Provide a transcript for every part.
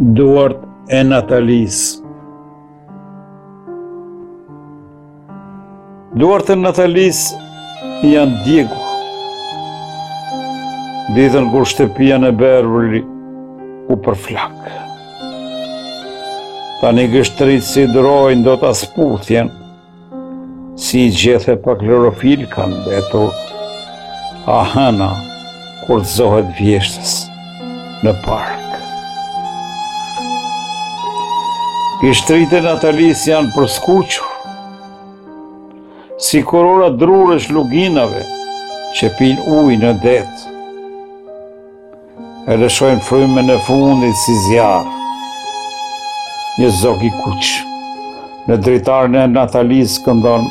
Duart e Natalisë Duart e Natalisë janë djegur. Ditën kur shtëpia në Beverly u përflak. Tani gishtat s'i durojnë dot as puthjen, Si gjethe pa klorofil kanë mbetur a hëna kur dëzohet vjeshtës në park. Gishtat e Natalisë janë përskuqur, si kurora drurësh luginave që pin ujë në det. E lëshojnë frymën e fundit si zjarr. Një zog i kuq. Në dritaren e Natalisë këndon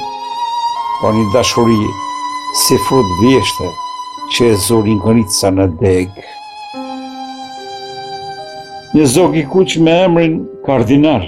për një dashuri si frut vjeshte që e zuri ngrica në degë. Një zog i kuq me emrin kardinal.